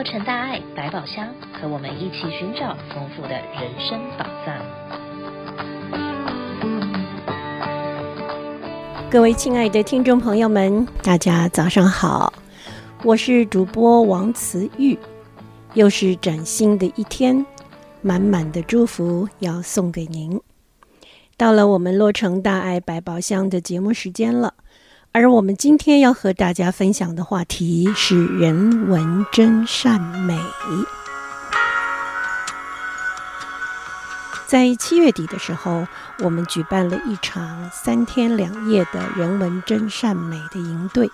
洛城大爱百宝箱，和我们一起寻找丰富的人生宝藏。各位亲爱的听众朋友们，大家早上好，我是主播王慈玉，又是崭新的一天，满满的祝福要送给您。到了我们洛城大爱百宝箱的节目时间了。而我们今天要和大家分享的话题是人文真善美。在七月底的时候，我们举办了一场三天两夜的人文真善美的营队。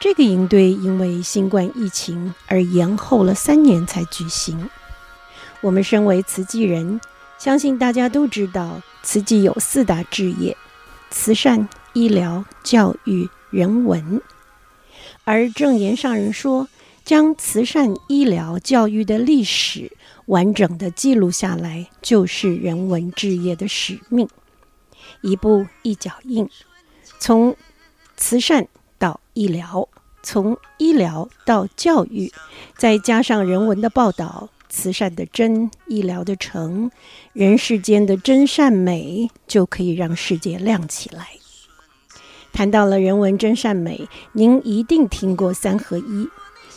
这个营队因为新冠疫情而延后了三年才举行。我们身为慈济人，相信大家都知道，慈济有四大志业：慈善。医疗、教育、人文，而证言上人说，将慈善、医疗、教育的历史完整的记录下来，就是人文置业的使命。一步一脚印，从慈善到医疗，从医疗到教育，再加上人文的报道，慈善的真，医疗的诚，人世间的真善美，就可以让世界亮起来。谈到了人文真善美，您一定听过三合一。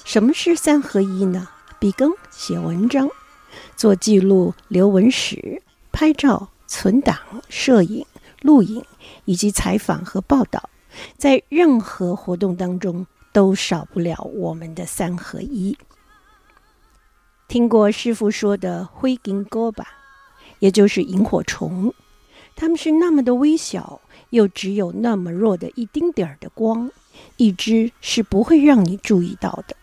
什么是三合一呢？笔耕、写文章、做记录、留文史、拍照、存档、摄影、录影以及采访和报道，在任何活动当中都少不了我们的三合一。听过师傅说的灰金锅吧，也就是萤火虫，它们是那么的微小。又只有那么弱的一丁点儿的光，一只是不会让你注意到的。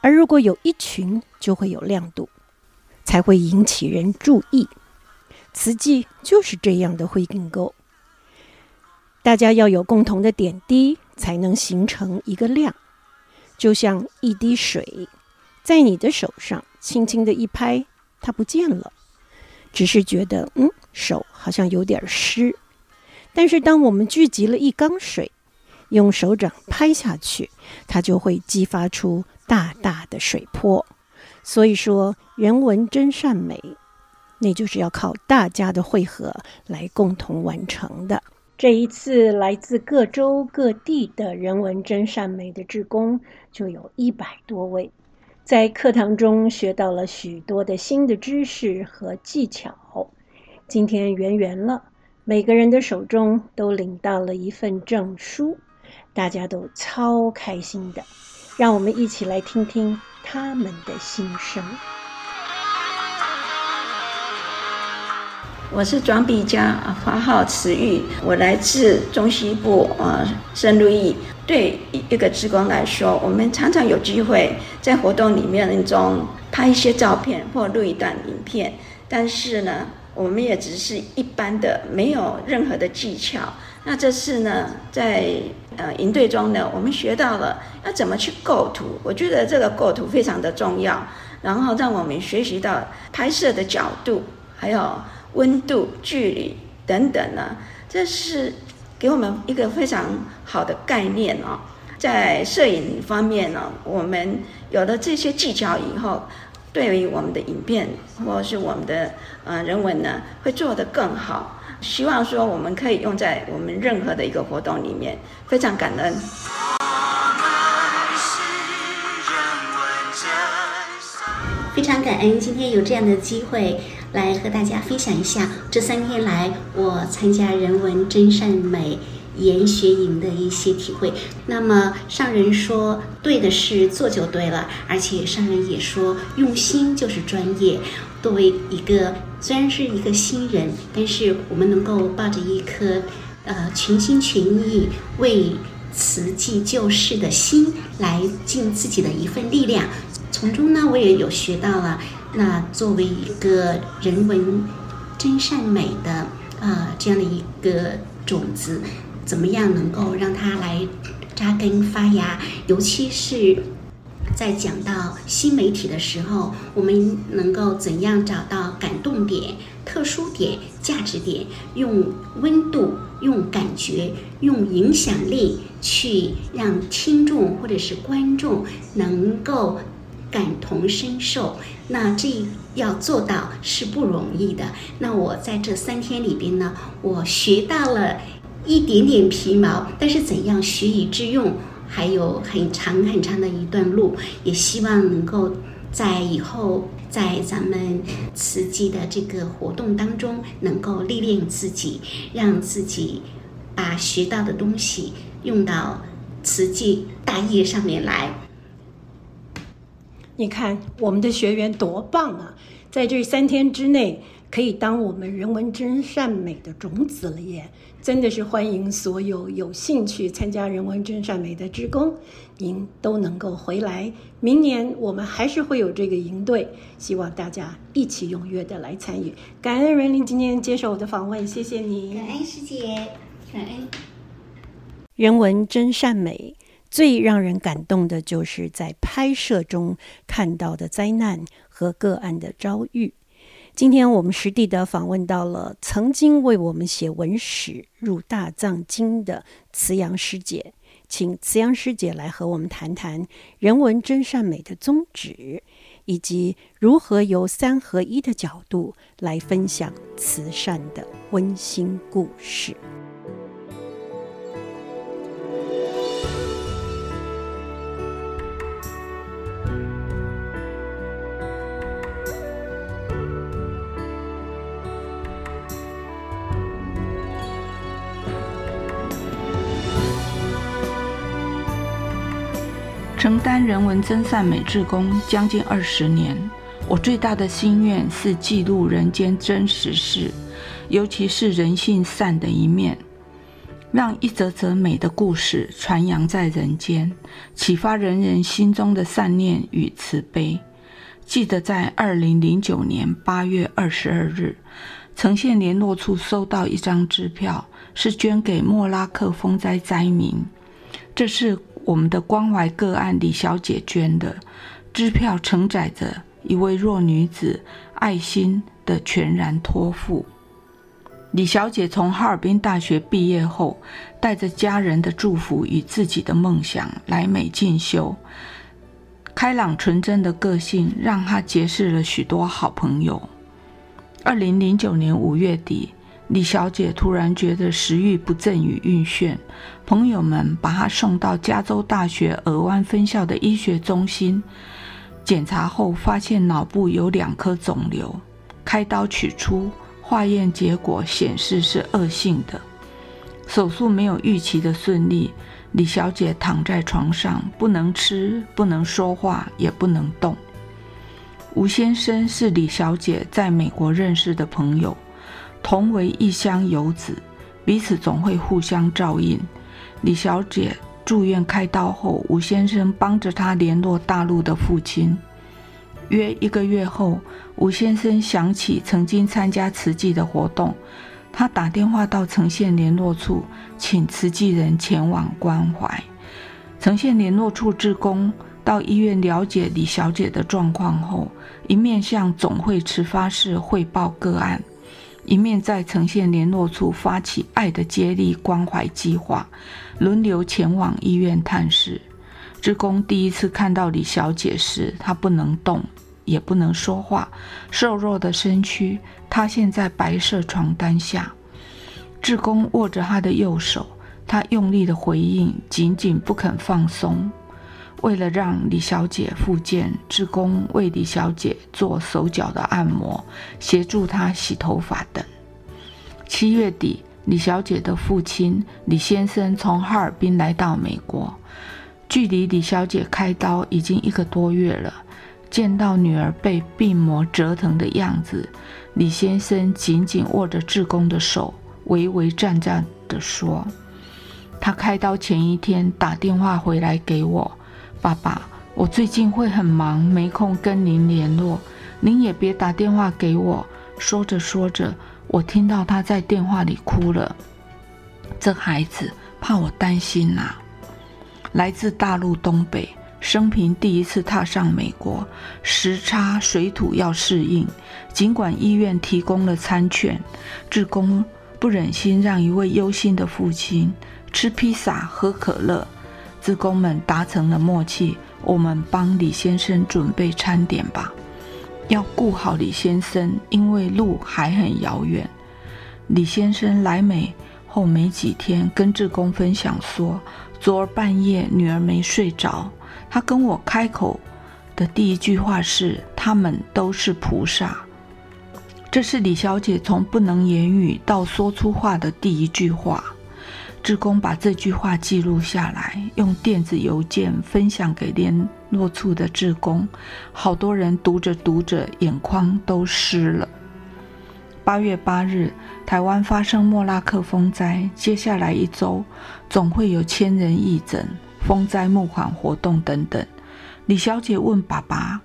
而如果有一群，就会有亮度，才会引起人注意。慈济就是这样的灰金钩，大家要有共同的点滴，才能形成一个亮。就像一滴水，在你的手上轻轻的一拍，它不见了，只是觉得嗯，手好像有点湿。但是，当我们聚集了一缸水，用手掌拍下去，它就会激发出大大的水波。所以说，人文真善美，那就是要靠大家的汇合来共同完成的。这一次，来自各州各地的人文真善美的志工就有一百多位，在课堂中学到了许多的新的知识和技巧。今天圆圆了。每个人的手中都领到了一份证书，大家都超开心的。让我们一起来听听他们的心声。我是转笔家，法号慈玉，我来自中西部啊，圣路易。对一个职工来说，我们常常有机会在活动里面中拍一些照片或录一段影片，但是呢，我们也只是一般的，没有任何的技巧。那这次呢，在呃营队中呢，我们学到了要怎么去构图。我觉得这个构图非常的重要，然后让我们学习到拍摄的角度，还有温度、距离等等呢。这是给我们一个非常好的概念哦。在摄影方面呢，我们有了这些技巧以后。对于我们的影片或是我们的呃人文呢，会做得更好。希望说我们可以用在我们任何的一个活动里面，非常感恩。非常感恩今天有这样的机会来和大家分享一下这三天来我参加人文真善美。研学营的一些体会。那么上人说，对的事做就对了，而且上人也说，用心就是专业。作为一个虽然是一个新人，但是我们能够抱着一颗呃全心全意为慈济救世的心来尽自己的一份力量，从中呢，我也有学到了。那作为一个人文真善美的啊、这样的一个种子。怎么样能够让它来扎根发芽？尤其是在讲到新媒体的时候，我们能够怎样找到感动点、特殊点、价值点，用温度、用感觉、用影响力去让听众或者是观众能够感同身受。那这要做到是不容易的。那我在这三天里边呢，我学到了一点点皮毛，但是怎样学以致用，还有很长很长的一段路。也希望能够在以后在咱们慈济的这个活动当中，能够历练自己，让自己把学到的东西用到慈济大业上面来。你看我们的学员多棒啊！在这三天之内，可以当我们人文真善美的种子了耶！真的是欢迎所有有兴趣参加人文真善美的职工，您都能够回来。明年我们还是会有这个营队，希望大家一起踊跃的来参与。感恩仁霖今天接受我的访问，谢谢你。感恩师姐，感恩。人文真善美。最让人感动的就是在拍摄中看到的灾难和个案的遭遇。今天我们实地的访问到了曾经为我们写文史入大藏经的慈阳师姐，请慈阳师姐来和我们谈谈人文真善美的宗旨，以及如何由三合一的角度来分享慈善的温馨故事。承担人文真善美志工将近二十年，我最大的心愿是记录人间真实事，尤其是人性善的一面，让一则则美的故事传扬在人间，启发人人心中的善念与慈悲。记得在二零零九年八月二十二日，呈现联络处收到一张支票，是捐给莫拉克风灾灾民，这是。我们的关怀个案李小姐捐的支票，承载着一位弱女子爱心的全然托付。李小姐从哈尔滨大学毕业后，带着家人的祝福与自己的梦想来美进修。开朗纯真的个性让她结识了许多好朋友。二零零九年五月底。李小姐突然觉得食欲不振与晕眩，朋友们把她送到加州大学尔湾分校的医学中心检查后，发现脑部有两颗肿瘤，开刀取出，化验结果显示是恶性的。手术没有预期的顺利，李小姐躺在床上，不能吃，不能说话，也不能动。吴先生是李小姐在美国认识的朋友。同为异乡游子，彼此总会互相照应。李小姐住院开刀后，吴先生帮着她联络大陆的父亲。约一个月后，吴先生想起曾经参加慈济的活动，他打电话到呈县联络处，请慈济人前往关怀。呈县联络处志工到医院了解李小姐的状况后，一面向总会持发室汇报个案。一面在呈现联络处发起爱的接力关怀计划，轮流前往医院探视。志工第一次看到李小姐时，她不能动，也不能说话，瘦弱的身躯塌陷在白色床单下。志工握着她的右手，她用力的回应，紧紧不肯放松。为了让李小姐复健，志工为李小姐做手脚的按摩，协助她洗头发等。七月底，李小姐的父亲李先生从哈尔滨来到美国，距离李小姐开刀已经一个多月了。见到女儿被病魔折腾的样子，李先生紧紧握着志工的手，微微颤颤地说：“他开刀前一天打电话回来给我。”爸爸，我最近会很忙，没空跟您联络，您也别打电话给我。说着说着，我听到他在电话里哭了。这孩子怕我担心呐、来自大陆东北，生平第一次踏上美国，时差水土要适应。尽管医院提供了餐券，志工不忍心让一位忧心的父亲吃披萨、喝可乐。职工们达成了默契，我们帮李先生准备餐点吧，要顾好李先生，因为路还很遥远。李先生来美后没几天，跟志工分享说，昨儿半夜女儿没睡着，他跟我开口的第一句话是：“他们都是菩萨。”这是李小姐从不能言语到说出话的第一句话。志工把这句话记录下来，用电子邮件分享给联络处的志工，好多人读着读着，眼眶都湿了。八月八日，台湾发生莫拉克风灾，接下来一周总会有千人义诊、风灾募款活动等等。李小姐问爸爸：“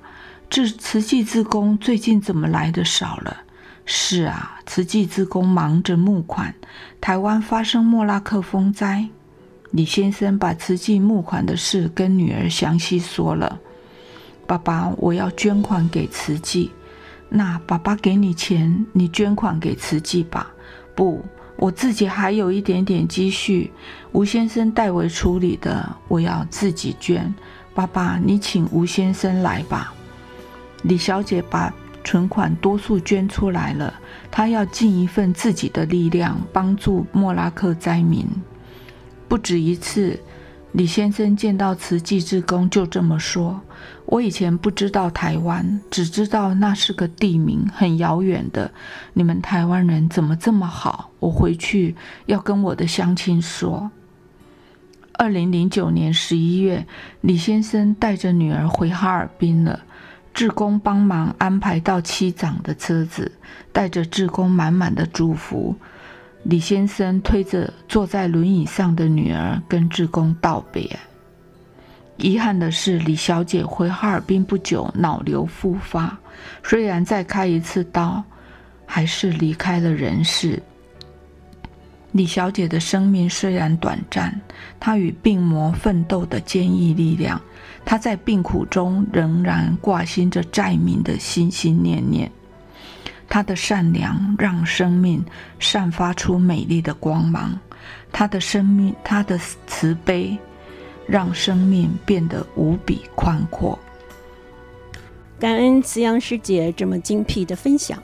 这慈济志工最近怎么来的少了？”是啊，慈济志工忙着募款。台湾发生莫拉克风灾，李先生把慈济募款的事跟女儿详细说了。爸爸，我要捐款给慈济。那爸爸给你钱，你捐款给慈济吧。不，我自己还有一点点积蓄，吴先生代为处理的，我要自己捐。爸爸，你请吴先生来吧。李小姐把。存款多数捐出来了，他要尽一份自己的力量帮助莫拉克灾民。不止一次，李先生见到慈济志工就这么说：“我以前不知道台湾，只知道那是个地名，很遥远的。你们台湾人怎么这么好？我回去要跟我的乡亲说。”二零零九年十一月，李先生带着女儿回哈尔滨了。志工帮忙安排到七长的车子，带着志工满满的祝福。李先生推着坐在轮椅上的女儿跟志工道别。遗憾的是，李小姐回哈尔滨不久，脑瘤复发，虽然再开一次刀，还是离开了人世。李小姐的生命虽然短暂，她与病魔奋斗的坚毅力量。她在病苦中仍然挂心着灾民的心心念念，她的善良让生命散发出美丽的光芒，她的生命，她的慈悲让生命变得无比宽阔。感恩慈阳师姐这么精辟的分享。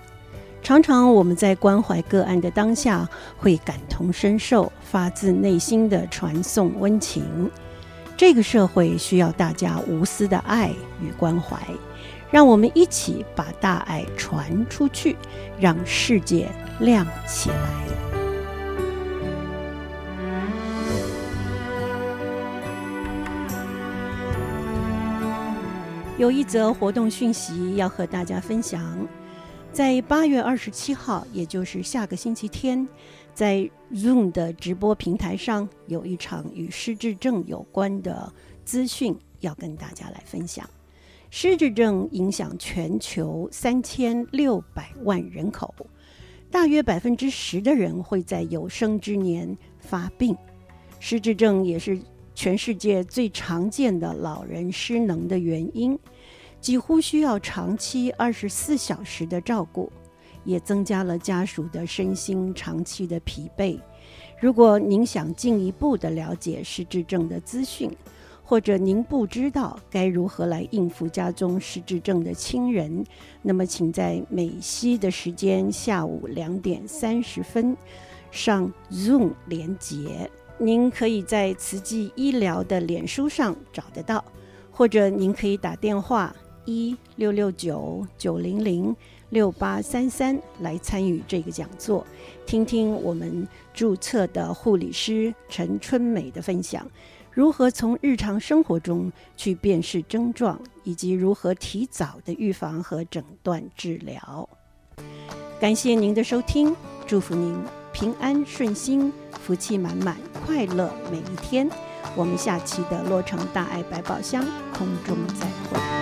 常常我们在关怀个案的当下，会感同身受，发自内心的传送温情。这个社会需要大家无私的爱与关怀，让我们一起把大爱传出去，让世界亮起来。有一则活动讯息要和大家分享，在八月二十七号，也就是下个星期天。在 Zoom 的直播平台上，有一场与失智症有关的资讯要跟大家来分享。失智症影响全球三千六百万人口，大约百分之十的人会在有生之年发病。失智症也是全世界最常见的老人失能的原因，几乎需要长期二十四小时的照顾。也增加了家属的身心长期的疲惫。如果您想进一步的了解失智症的资讯，或者您不知道该如何来应付家中失智症的亲人，那么请在美西的时间下午两点三十分上 Zoom 连结。您可以在慈济医疗的脸书上找得到，或者您可以打电话一六六九九零零。六八三三来参与这个讲座，听听我们注册的护理师陈春美的分享，如何从日常生活中去辨识症状，以及如何提早的预防和诊断治疗。感谢您的收听，祝福您平安顺心，福气满满，快乐每一天。我们下期的洛城大爱百宝箱空中再会。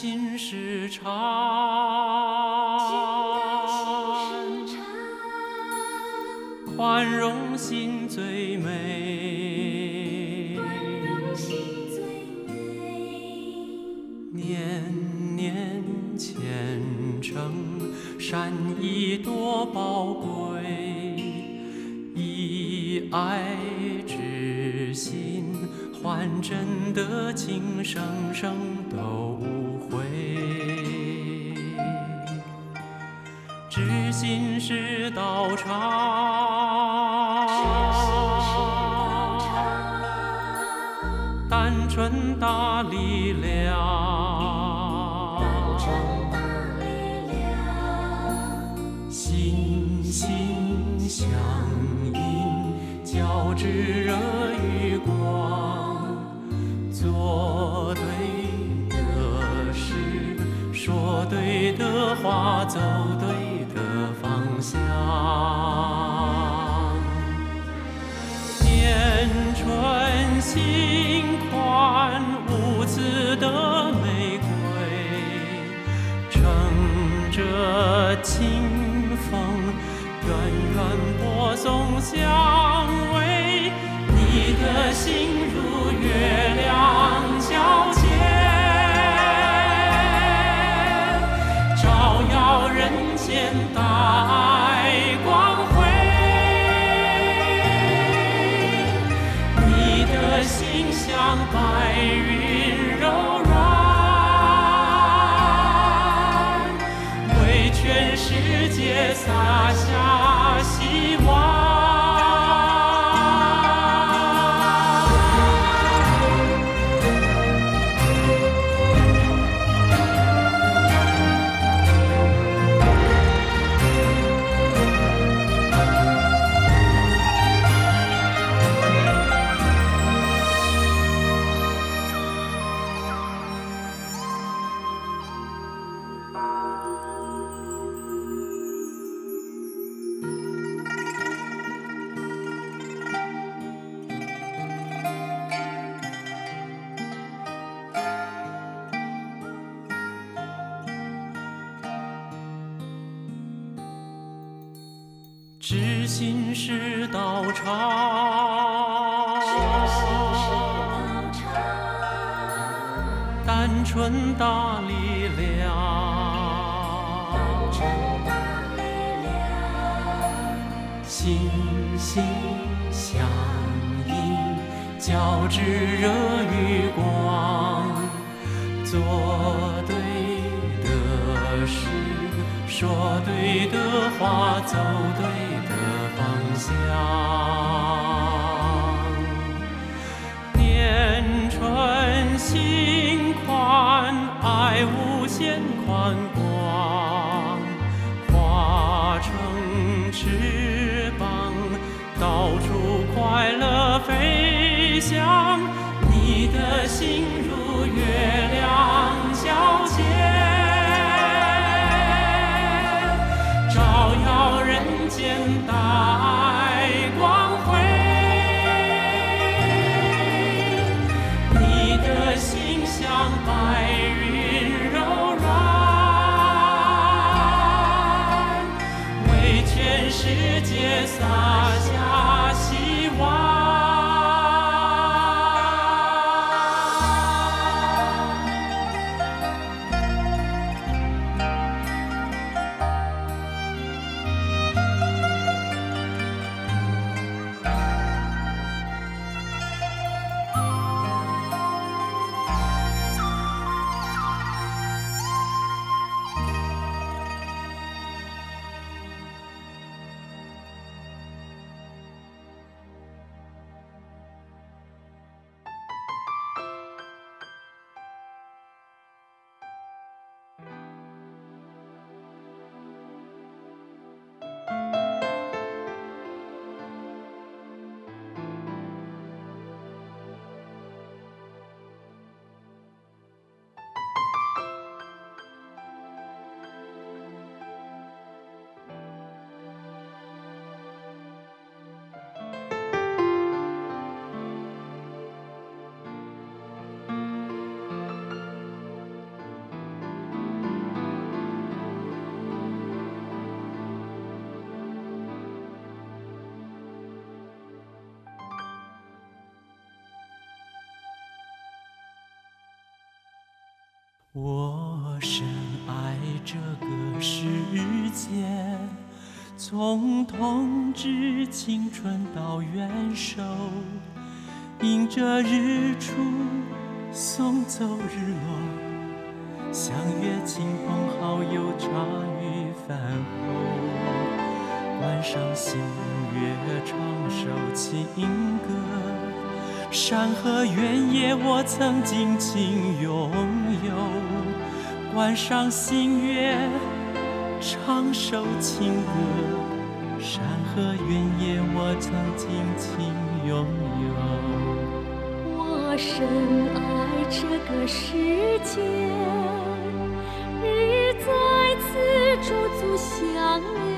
心是禅，宽容心最美，年年虔诚，善意多宝贵，以爱之心。换真的情，生生都无唱，单纯大理。清风，远远播送下心是道场，单纯大力量，心心相印，交织热与光，做对的事，说对的话，走对。想年春心宽，爱无限宽广，化成翅膀，到处快乐飞翔。我深爱这个世界，从童稚青春到元首，迎着日出送走日落，相约亲朋好友茶余饭后，观赏星月唱首情歌，山河原野我曾尽情拥有。观赏星月，唱首情歌，山河原野我曾尽情拥有。我深爱这个世界，日在此驻足相留，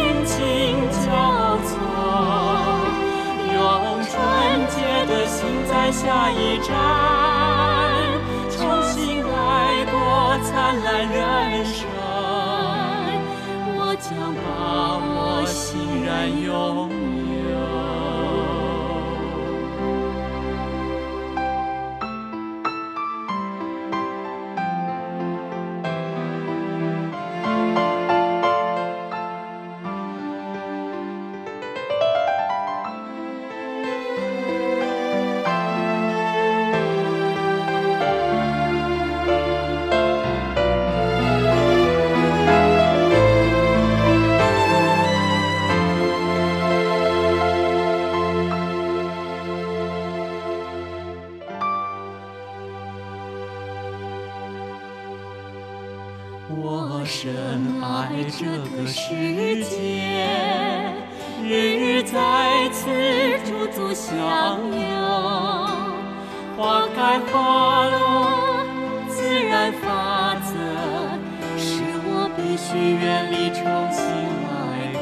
在下一站，重新来过灿烂人深爱这个世界，日日在此驻足相拥，花开花落自然法则，使我必须远离重新来过。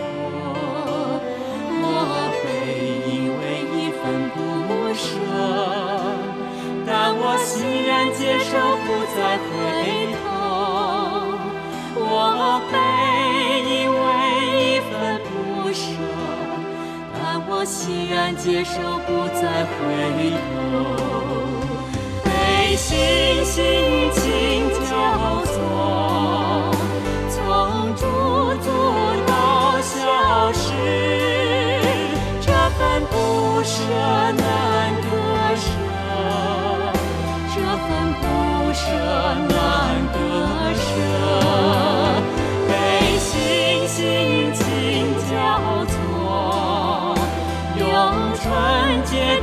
我被因为一分不舍，但我欣然接受，不再回我欣然接受，不再回头。悲喜心情交错，从驻足到消失，这份不舍难割舍，这份不舍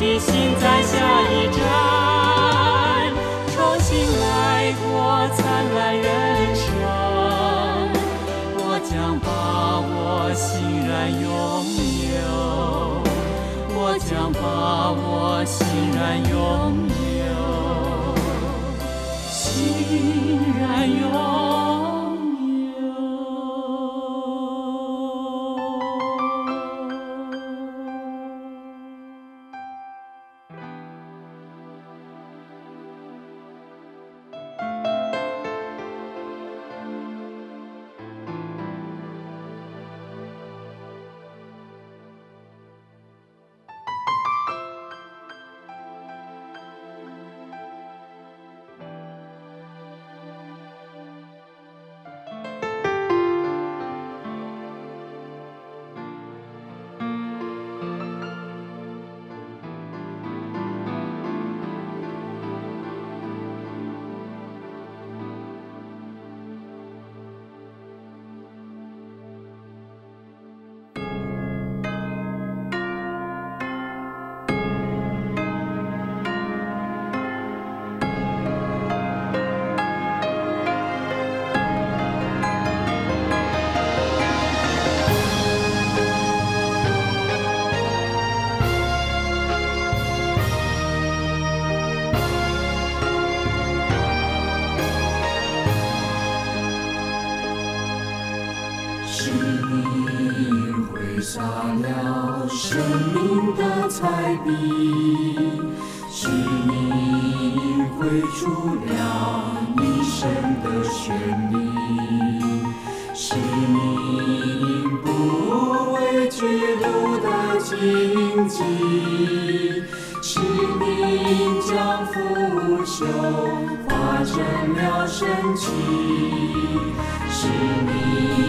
的心在下一站，重新来过灿烂人生。我将把我欣然拥有，我将把我欣然拥有，欣然拥。生命的彩笔，是你绘出了一生的旋律，是你不畏惧路的荆棘，是你将腐朽化成了神奇，是你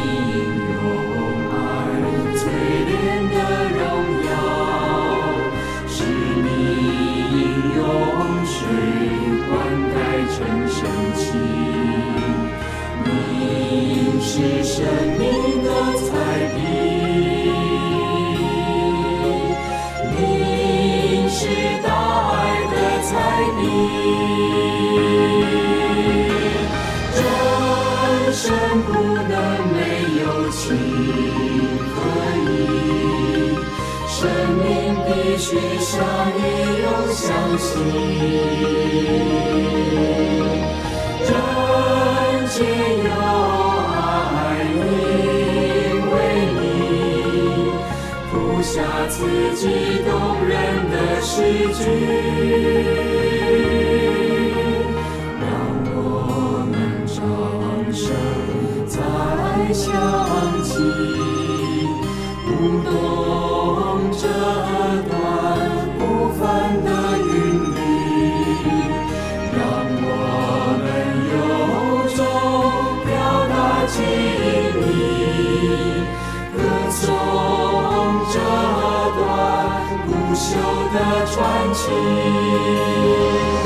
是大爱的彩笔。人生不能没有情和义，生命必须相依又相惜。人间有下此际动人的诗句。想起舞动这段不凡的韵律，让我们由衷表达敬意，朽的传奇。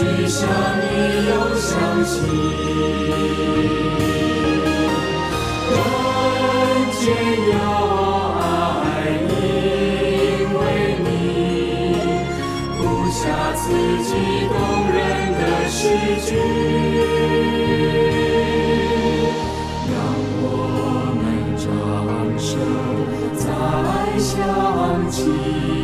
既相你又相惜人间有爱因为你谱下自己动人的诗句让我们掌声再响起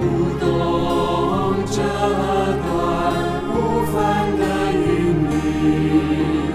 舞动这段不凡的韵律